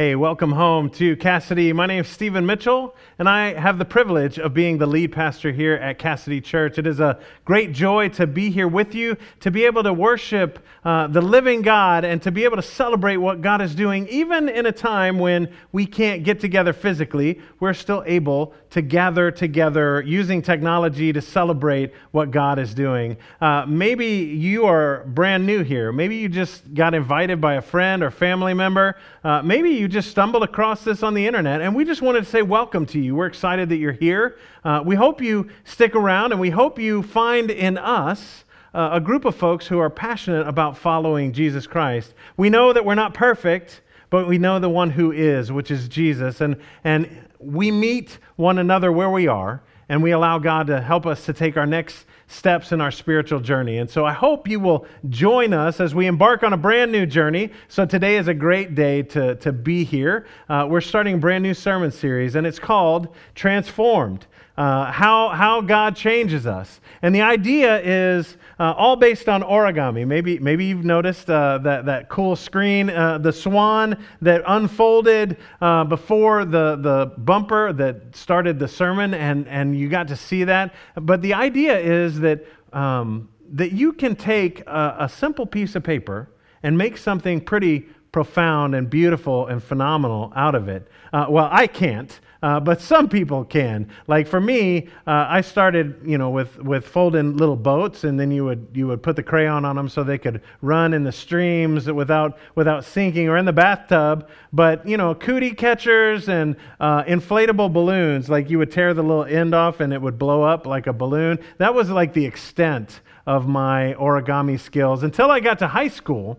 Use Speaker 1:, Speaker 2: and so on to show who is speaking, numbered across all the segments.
Speaker 1: Hey, welcome home to Cassidy. My name is Stephen Mitchell, and I have the privilege of being the lead pastor here at Cassidy Church. It is a great joy to be here with you, to be able to worship uh, the living God, and to be able to celebrate what God is doing, even in a time when we can't get together physically. We're still able to gather together using technology to celebrate what God is doing. Uh, maybe you are brand new here. Maybe you just got invited by a friend or family member. Uh, maybe you just stumbled across this on the internet, and we just wanted to say welcome to you. We're excited that you're here. Uh, we hope you stick around, and we hope you find in us uh, a group of folks who are passionate about following Jesus Christ. We know that we're not perfect, but we know the one who is, which is Jesus. And, and we meet one another where we are, and we allow God to help us to take our next steps in our spiritual journey. And so I hope you will join us as we embark on a brand new journey. So today is a great day to, to be here. Uh, we're starting a brand new sermon series, and it's called Transformed. Uh, how, how God changes us. And the idea is uh, all based on origami. Maybe, maybe you've noticed uh, that, that cool screen, uh, the swan that unfolded uh, before the, the bumper that started the sermon, and, and you got to see that. But the idea is that, um, that you can take a, a simple piece of paper and make something pretty profound and beautiful and phenomenal out of it. Uh, well, I can't. Uh, but some people can. Like for me, uh, I started, you know, with, with folding little boats, and then you would you would put the crayon on them so they could run in the streams without without sinking, or in the bathtub. But you know, cootie catchers and uh, inflatable balloons, like you would tear the little end off and it would blow up like a balloon. That was like the extent of my origami skills until I got to high school.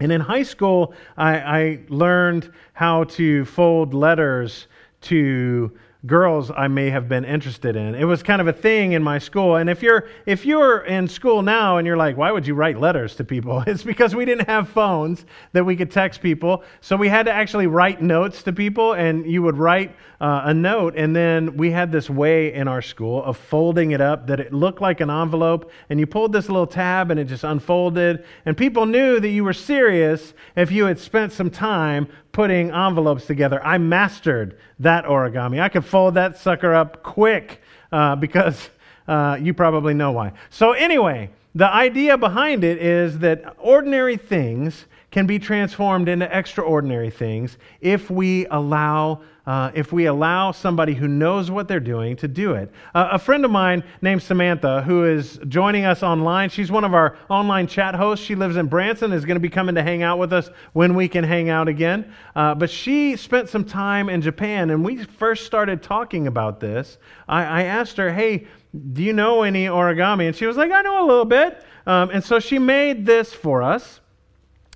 Speaker 1: And in high school, I, I learned how to fold letters to girls I may have been interested in. It was kind of a thing in my school. And if you're if you're in school now and you're like, why would you write letters to people? It's because we didn't have phones that we could text people. So we had to actually write notes to people and you would write uh, a note and then we had this way in our school of folding it up that it looked like an envelope and you pulled this little tab and it just unfolded and people knew that you were serious if you had spent some time putting envelopes together. I mastered that origami. I could fold that sucker up quick uh, because uh, you probably know why. So, anyway, the idea behind it is that ordinary things can be transformed into extraordinary things if we allow uh, if we allow somebody who knows what they're doing to do it. Uh, a friend of mine named Samantha, who is joining us online, she's one of our online chat hosts. She lives in Branson, is going to be coming to hang out with us when we can hang out again. Uh, but she spent some time in Japan, and we first started talking about this. I, I asked her, hey, do you know any origami? And she was like, I know a little bit. Um, and so she made this for us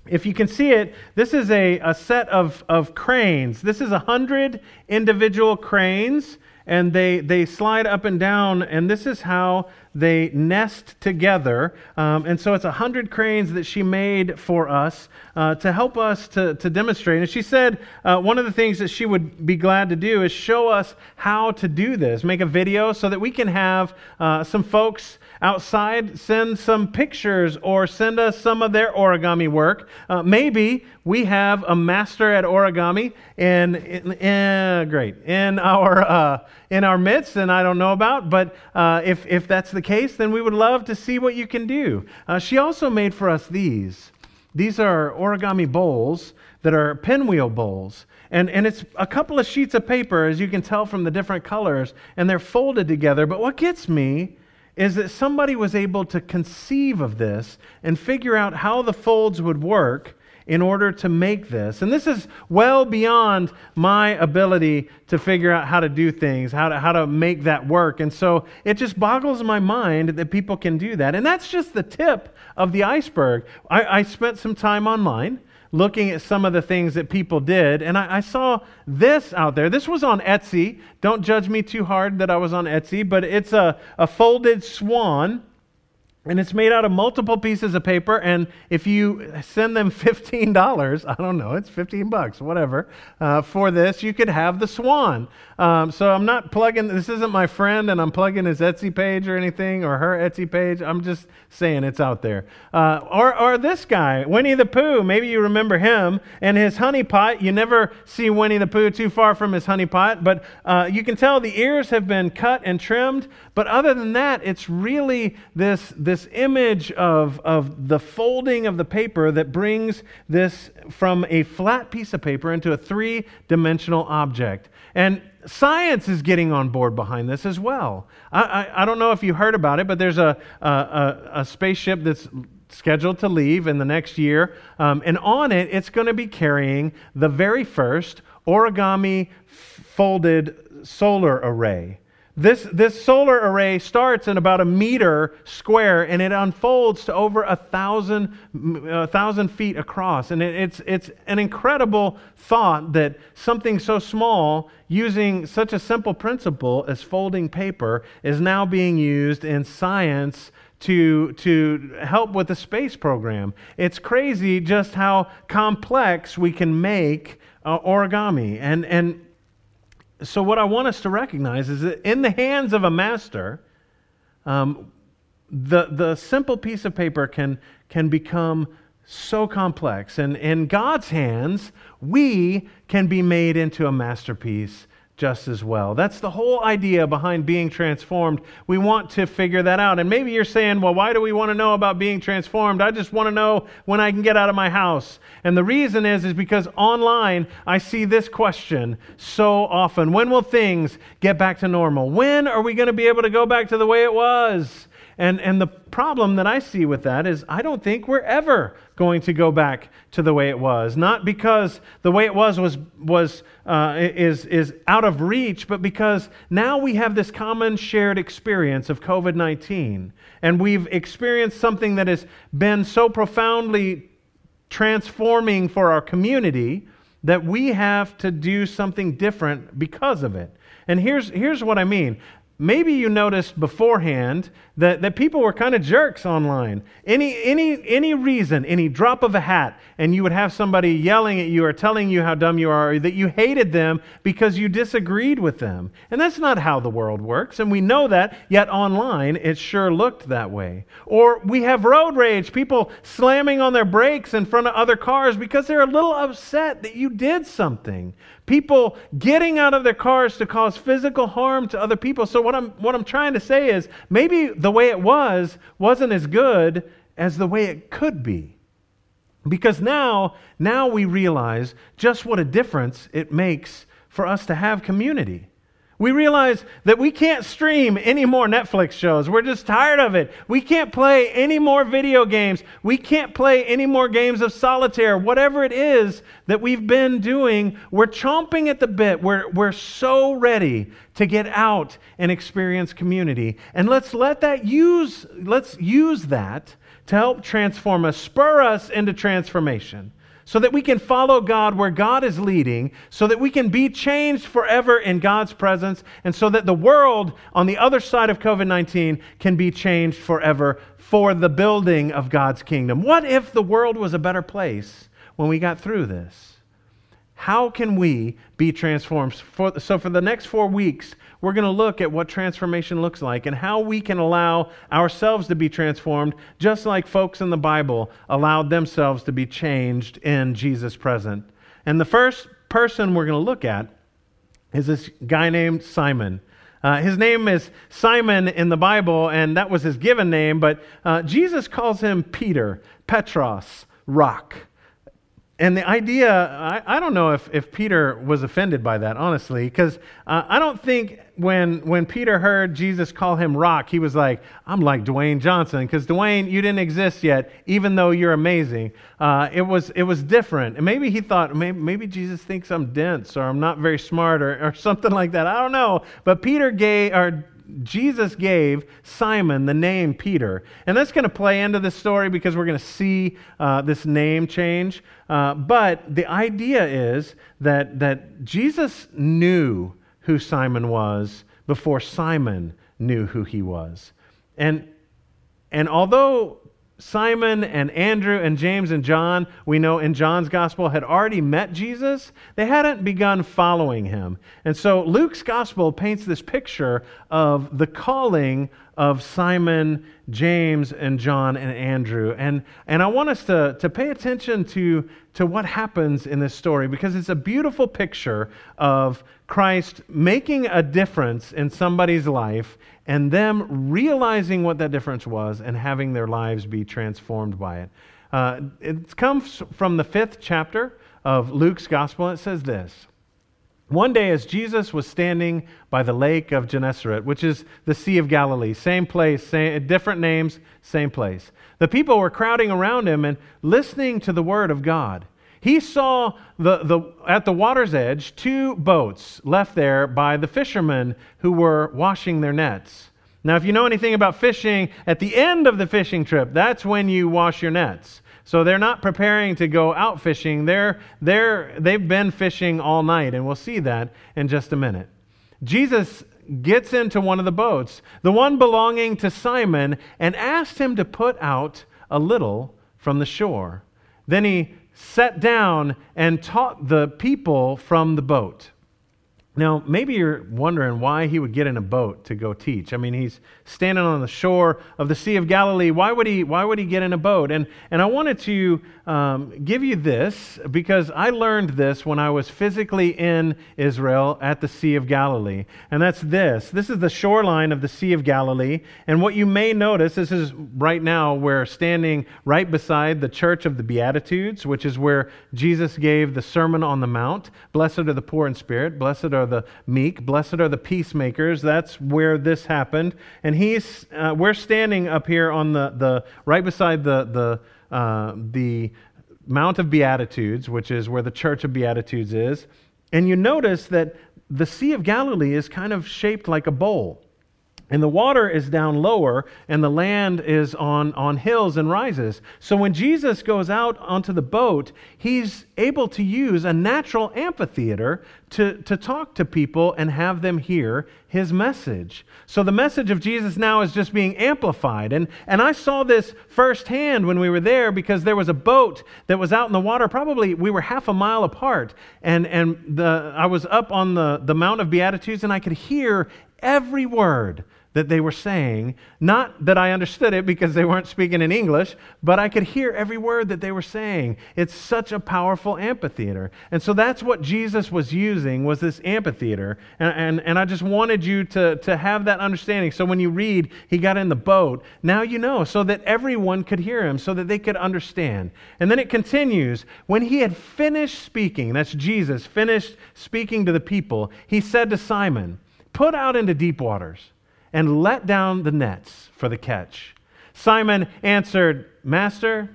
Speaker 1: if you can see it, this is a, a set of, of cranes. This is a hundred individual cranes, and they, they slide up and down, and this is how they nest together. Um, and so it's a hundred cranes that she made for us uh, to help us to, to demonstrate. And she said uh, one of the things that she would be glad to do is show us how to do this, make a video so that we can have uh, some folks outside send some pictures or send us some of their origami work. Uh, maybe we have a master at origami in, in, in great in our uh, in our midst, and I don't know about. But uh, if if that's the case, then we would love to see what you can do. Uh, she also made for us these. These are origami bowls that are pinwheel bowls. And, and it's a couple of sheets of paper, as you can tell from the different colors, and they're folded together. But what gets me is that somebody was able to conceive of this and figure out how the folds would work in order to make this. And this is well beyond my ability to figure out how to do things, how to, how to make that work. And so it just boggles my mind that people can do that. And that's just the tip of the iceberg. I, I spent some time online looking at some of the things that people did, and I, I, saw this out there. This was on Etsy. Don't judge me too hard that I was on Etsy, but it's a, a folded swan and it's made out of multiple pieces of paper and if you send them $15 i don't know it's 15 bucks whatever uh, for this you could have the swan. Um, so i'm not plugging this isn't my friend and i'm plugging his etsy page or anything or her etsy page. I'm just saying it's out there. Uh, or, or this guy winnie the pooh. Maybe you remember him and his honey pot. You never see winnie the pooh too far from his honey pot but uh, you can tell the ears have been cut and trimmed. But other than that it's really this this this image of, of the folding of the paper that brings this from a flat piece of paper into a three dimensional object. And science is getting on board behind this as well. I, I, I don't know if you heard about it, but there's a, a, a spaceship that's scheduled to leave in the next year. Um, and on it, it's going to be carrying the very first origami folded solar array. This, this solar array starts in about a meter square and it unfolds to over a thousand, a thousand feet across. And it, it's, it's an incredible thought that something so small, using such a simple principle as folding paper, is now being used in science to, to help with the space program. It's crazy just how complex we can make uh, origami. And, and so, what I want us to recognize is that in the hands of a master, um, the, the simple piece of paper can, can become so complex. And in God's hands, we can be made into a masterpiece just as well. That's the whole idea behind being transformed. We want to figure that out. And maybe you're saying, well, why do we want to know about being transformed? I just want to know when I can get out of my house. And the reason is is because online I see this question so often. When will things get back to normal? When are we going to be able to go back to the way it was? And, and the problem that I see with that is I don't think we're ever going to go back to the way it was. Not because the way it was was, was uh, is, is out of reach, but because now we have this common shared experience of COVID 19. And we've experienced something that has been so profoundly transforming for our community that we have to do something different because of it. And here's, here's what I mean maybe you noticed beforehand that, that people were kind of jerks online. Any, any, any reason, any drop of a hat, and you would have somebody yelling at you or telling you how dumb you are, or that you hated them because you disagreed with them. And that's not how the world works, and we know that, yet online it sure looked that way. Or we have road rage, people slamming on their brakes in front of other cars because they're a little upset that you did something people getting out of their cars to cause physical harm to other people. So, what I'm, what I'm trying to say is maybe the way it was wasn't as good as the way it could be. Because now, now we realize just what a difference it makes for us to have community. We realize that we can't stream any more Netflix shows. We're just tired of it. We can't play any more video games. We can't play any more games of solitaire. Whatever it is that we've been doing, we're chomping at the bit. We're, we're so ready to get out and experience community. And let's let that use, let's use that to help transform us, spur us into transformation so that we can follow God where God is leading, so that we can be changed forever in God's presence, and so that the world on the other side of COVID 19 can be changed forever for the building of God's kingdom. What if the world was a better place when we got through this? How can we be transformed? For, so, for the next four weeks, we're going to look at what transformation looks like and how we can allow ourselves to be transformed, just like folks in the Bible allowed themselves to be changed in Jesus' present. And the first person we're going to look at is this guy named Simon. Uh, his name is Simon in the Bible, and that was his given name, but uh, Jesus calls him Peter, Petros, rock. And the idea, I, I, don't know if, if Peter was offended by that, honestly, because uh, I don't think when, when Peter heard Jesus call him rock, he was like, I'm like Dwayne Johnson, because Dwayne, you didn't exist yet, even though you're amazing. Uh, it, was, it was different. And maybe he thought, maybe, maybe Jesus thinks I'm dense or I'm not very smart or, or something like that. I don't know. But Peter gave, or Jesus gave Simon the name Peter. And that's going to play into the story because we're going to see uh, this name change. Uh, but the idea is that, that Jesus knew who Simon was before Simon knew who he was. And and although Simon and Andrew and James and John, we know in John's gospel, had already met Jesus, they hadn't begun following him. And so Luke's gospel paints this picture of the calling of Simon, James, and John and Andrew. And, and I want us to, to pay attention to, to what happens in this story because it's a beautiful picture of Christ making a difference in somebody's life and them realizing what that difference was and having their lives be transformed by it. Uh, it comes from the fifth chapter of Luke's gospel. And it says this One day, as Jesus was standing by the lake of Gennesaret, which is the Sea of Galilee, same place, same, different names, same place, the people were crowding around him and listening to the word of God. He saw the, the, at the water's edge two boats left there by the fishermen who were washing their nets. Now, if you know anything about fishing, at the end of the fishing trip, that's when you wash your nets. So they're not preparing to go out fishing. They're, they're, they've been fishing all night, and we'll see that in just a minute. Jesus gets into one of the boats, the one belonging to Simon, and asked him to put out a little from the shore. Then he sat down and taught the people from the boat. Now, maybe you're wondering why he would get in a boat to go teach. I mean, he's standing on the shore of the Sea of Galilee. Why would he, why would he get in a boat? And, and I wanted to um, give you this because I learned this when I was physically in Israel at the Sea of Galilee. And that's this this is the shoreline of the Sea of Galilee. And what you may notice, this is right now, we're standing right beside the Church of the Beatitudes, which is where Jesus gave the Sermon on the Mount. Blessed are the poor in spirit, blessed are the meek, blessed are the peacemakers. That's where this happened. And he's, uh, we're standing up here on the, the right beside the, the, uh, the Mount of Beatitudes, which is where the Church of Beatitudes is. And you notice that the Sea of Galilee is kind of shaped like a bowl. And the water is down lower, and the land is on, on hills and rises. So when Jesus goes out onto the boat, he's able to use a natural amphitheater to, to talk to people and have them hear his message. So the message of Jesus now is just being amplified. And, and I saw this firsthand when we were there because there was a boat that was out in the water. Probably we were half a mile apart. And, and the, I was up on the, the Mount of Beatitudes, and I could hear every word that they were saying. Not that I understood it because they weren't speaking in English, but I could hear every word that they were saying. It's such a powerful amphitheater. And so that's what Jesus was using was this amphitheater. And, and, and I just wanted you to, to have that understanding. So when you read, he got in the boat, now you know, so that everyone could hear him, so that they could understand. And then it continues, when he had finished speaking, that's Jesus, finished speaking to the people, he said to Simon, Put out into deep waters and let down the nets for the catch. Simon answered, Master,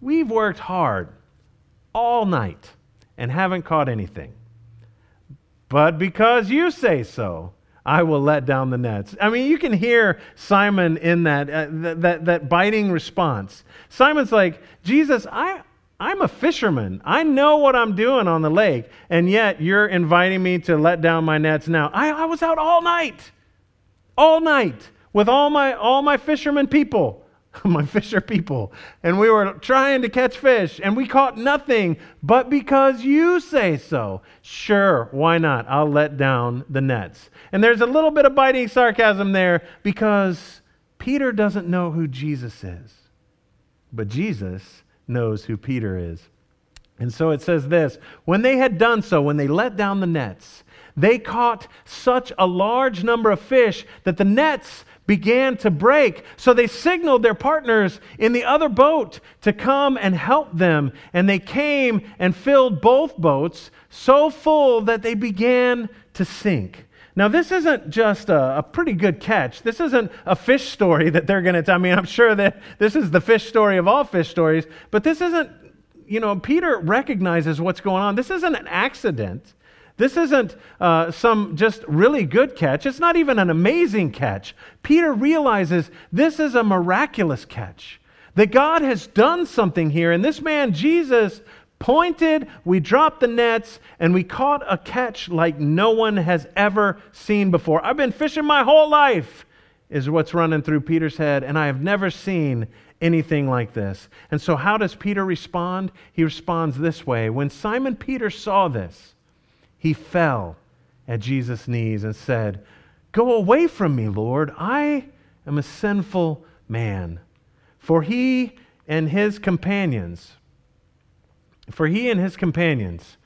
Speaker 1: we've worked hard all night and haven't caught anything. But because you say so, I will let down the nets. I mean, you can hear Simon in that, uh, that, that, that biting response. Simon's like, Jesus, I, I'm a fisherman. I know what I'm doing on the lake, and yet you're inviting me to let down my nets now. I, I was out all night all night with all my all my fishermen people my fisher people. And we were trying to catch fish and we caught nothing. But because you say so sure why not? I'll let down the nets. And there's a little bit of biting sarcasm there because peter doesn't know who jesus is. But jesus knows who peter is. And so it says this when they had done so when they let down the nets they caught such a large number of fish that the nets began to break. So they signaled their partners in the other boat to come and help them. And they came and filled both boats so full that they began to sink. Now, this isn't just a, a, pretty good catch. This isn't a fish story that they're going to tell. I mean, I'm sure that this is the fish story of all fish stories, but this isn't, you know, Peter recognizes what's going on. This isn't an accident. This isn't uh, some just really good catch. It's not even an amazing catch. Peter realizes this is a miraculous catch, that God has done something here. And this man, Jesus, pointed, we dropped the nets, and we caught a catch like no one has ever seen before. I've been fishing my whole life. is what's running through Peter's head, and I have never seen anything like this. And so, how does Peter respond? He responds this way When Simon Peter saw this, he fell at Jesus' knees and said, Go away from me, Lord. I am a sinful man. For he and his companions, for he and his companions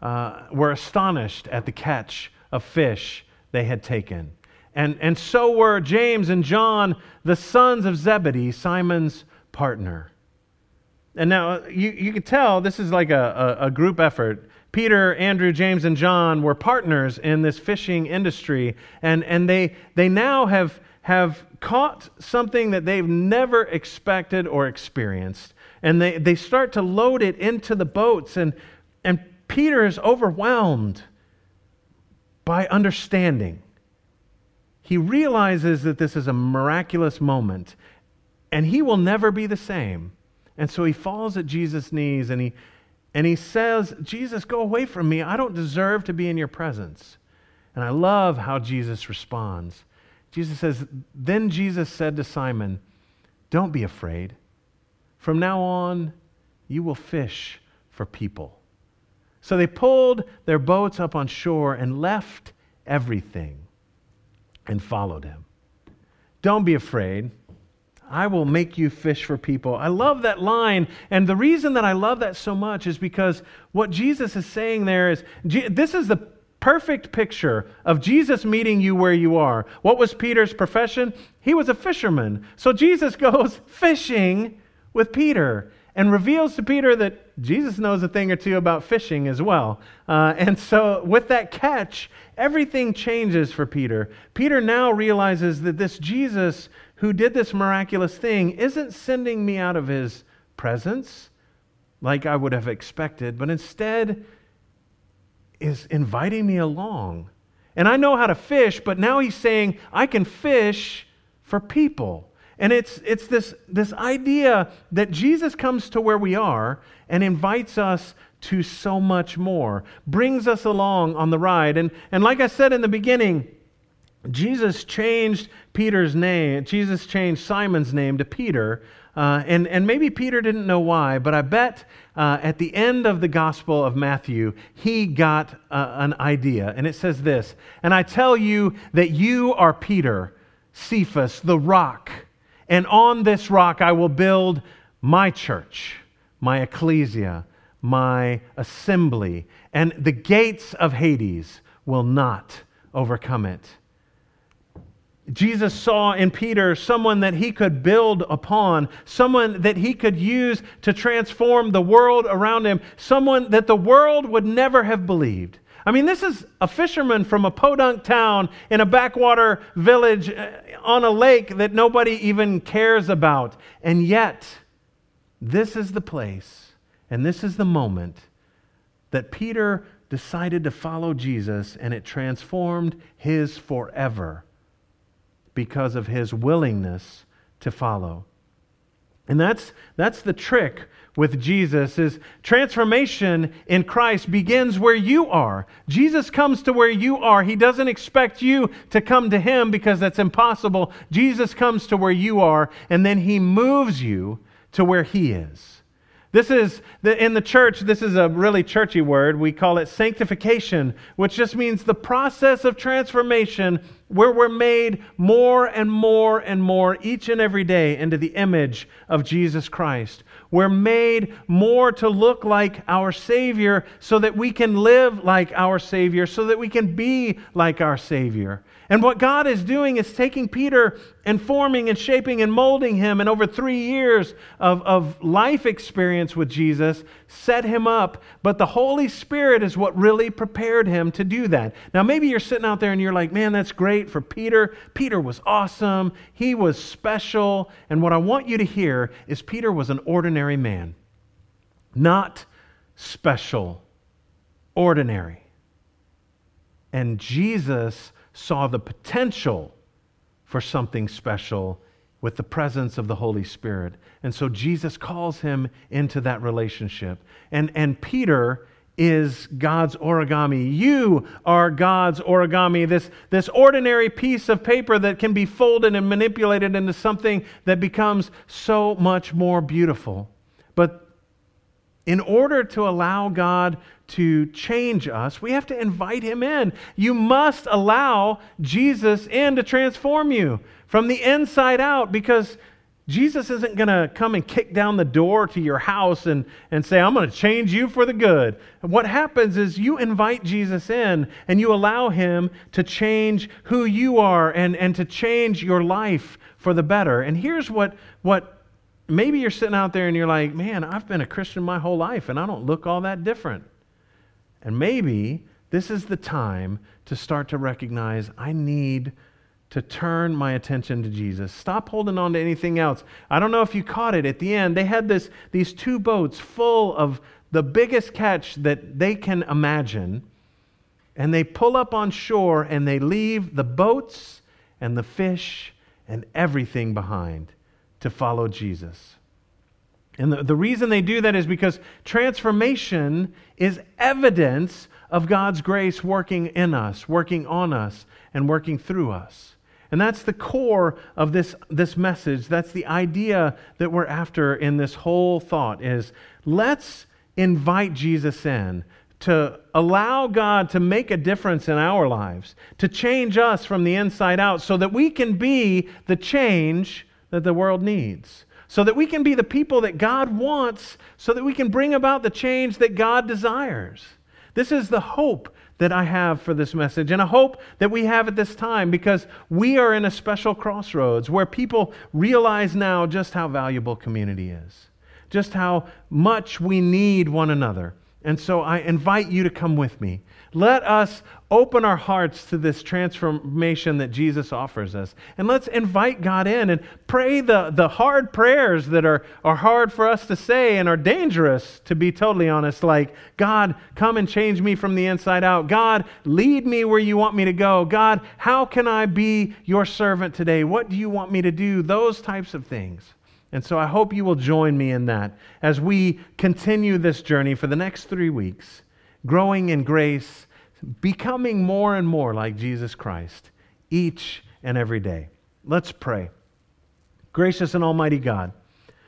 Speaker 1: uh, were astonished at the catch of fish they had taken. And, and so were James and John, the sons of Zebedee, Simon's partner. And now you, you can tell this is like a, a, a group effort. Peter, Andrew, James, and John were partners in this fishing industry, and, and they, they now have, have caught something that they've never expected or experienced. And they, they start to load it into the boats, and, and Peter is overwhelmed by understanding. He realizes that this is a miraculous moment, and he will never be the same. And so he falls at Jesus' knees and he, and he says, Jesus, go away from me. I don't deserve to be in your presence. And I love how Jesus responds. Jesus says, Then Jesus said to Simon, Don't be afraid. From now on, you will fish for people. So they pulled their boats up on shore and left everything and followed him. Don't be afraid. I will make you fish for people. I love that line. And the reason that I love that so much is because what Jesus is saying there is this is the perfect picture of Jesus meeting you where you are. What was Peter's profession? He was a fisherman. So Jesus goes fishing with Peter and reveals to Peter that Jesus knows a thing or two about fishing as well. Uh, and so, with that catch, everything changes for Peter. Peter now realizes that this Jesus who did this miraculous thing isn't sending me out of his presence like I would have expected, but instead is inviting me along. And I know how to fish, but now he's saying I can fish for people. And it's, it's this, this idea that Jesus comes to where we are and invites us to so much more, brings us along on the ride. And, and like I said in the beginning, Jesus changed Peter's name, Jesus changed Simon's name to Peter. Uh, and, and maybe Peter didn't know why, but I bet uh, at the end of the Gospel of Matthew, he got uh, an idea. And it says this And I tell you that you are Peter, Cephas, the rock, and on this rock I will build my church, my ecclesia, my assembly, and the gates of Hades will not overcome it. Jesus saw in Peter someone that he could build upon, someone that he could use to transform the world around him, someone that the world would never have believed. I mean, this is a fisherman from a podunk town in a backwater village uh, on a lake that nobody even cares about. And yet, this is the place and this is the moment that Peter decided to follow Jesus and it transformed his forever because of his willingness to follow. And that's, that's the trick with Jesus is transformation in Christ begins where you are. Jesus comes to where you are. He doesn't expect you to come to him because that's impossible. Jesus comes to where you are and then he moves you to where he is. This is, in the church, this is a really churchy word. We call it sanctification, which just means the process of transformation where we're made more and more and more each and every day into the image of Jesus Christ. We're made more to look like our Savior so that we can live like our Savior, so that we can be like our Savior. And what God is doing is taking Peter and forming and shaping and molding him. And over three years of, of life experience with Jesus, set him up. But the Holy Spirit is what really prepared him to do that. Now, maybe you're sitting out there and you're like, man, that's great for Peter. Peter was awesome, he was special. And what I want you to hear is Peter was an ordinary man, not special, ordinary. And Jesus saw the potential for something special with the presence of the Holy Spirit. And so Jesus calls him into that relationship. And, and Peter is God's origami. You are God's origami, this, this ordinary piece of paper that can be folded and manipulated into something that becomes so much more beautiful. But in order to allow God to change us, we have to invite Him in. You must allow Jesus in to transform you from the inside out because Jesus isn't going to come and kick down the door to your house and, and say, I'm going to change you for the good. What happens is you invite Jesus in and you allow him to change who you are and, and to change your life for the better. And here's what, what maybe you're sitting out there and you're like, man, I've been a Christian my whole life and I don't look all that different. And maybe this is the time to start to recognize I need to turn my attention to Jesus. Stop holding on to anything else. I don't know if you caught it at the end. They had this, these two boats full of the biggest catch that they can imagine. And they pull up on shore and they leave the boats and the fish and everything behind to follow Jesus. And the, the reason they do that is because transformation is evidence of God's grace working in us, working on us, and working through us. And that's the core of this, this message. That's the idea that we're after in this whole thought is let's invite Jesus in to allow God to make a difference in our lives, to change us from the inside out so that we can be the change that the world needs. So that we can be the people that God wants, so that we can bring about the change that God desires. This is the hope that I have for this message, and a hope that we have at this time because we are in a special crossroads where people realize now just how valuable community is, just how much we need one another. And so I invite you to come with me. Let us open our hearts to this transformation that Jesus offers us. And let's invite God in and pray the, the hard prayers that are, are hard for us to say and are dangerous, to be totally honest. Like, God, come and change me from the inside out. God, lead me where you want me to go. God, how can I be your servant today? What do you want me to do? Those types of things. And so I hope you will join me in that as we continue this journey for the next three weeks, growing in grace, becoming more and more like Jesus Christ each and every day. Let's pray. Gracious and Almighty God,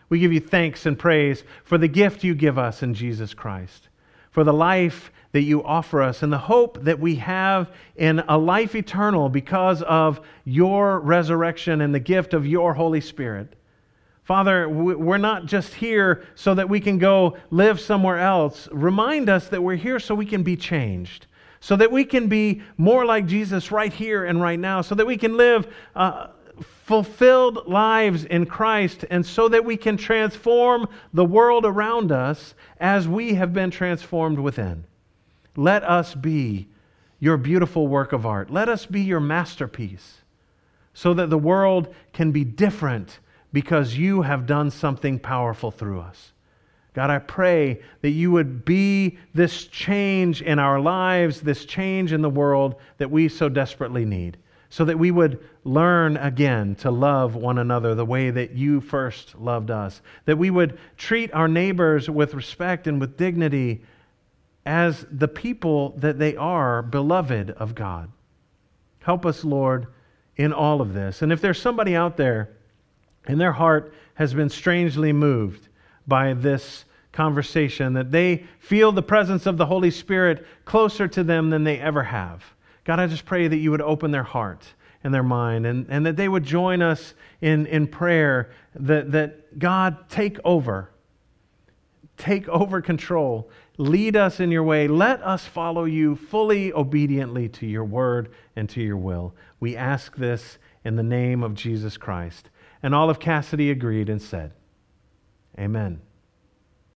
Speaker 1: we give you thanks and praise for the gift you give us in Jesus Christ, for the life that you offer us, and the hope that we have in a life eternal because of your resurrection and the gift of your Holy Spirit. Father, we're not just here so that we can go live somewhere else. Remind us that we're here so we can be changed, so that we can be more like Jesus right here and right now, so that we can live uh, fulfilled lives in Christ, and so that we can transform the world around us as we have been transformed within. Let us be your beautiful work of art. Let us be your masterpiece, so that the world can be different because you have done something powerful through us. God, I pray that you would be this change in our lives, this change in the world that we so desperately need, so that we would learn again to love one another the way that you first loved us, that we would treat our neighbors with respect and with dignity as the people that they are, beloved of God. Help us, Lord, in all of this. And if there's somebody out there, and their heart has been strangely moved by this conversation, that they feel the presence of the Holy Spirit closer to them than they ever have. God, I just pray that you would open their heart and their mind and, and that they would join us in, in prayer, that, that God take over, take over control, lead us in your way, let us follow you fully obediently to your word and to your will. We ask this in the name of Jesus Christ. And all of Cassidy agreed and said, Amen.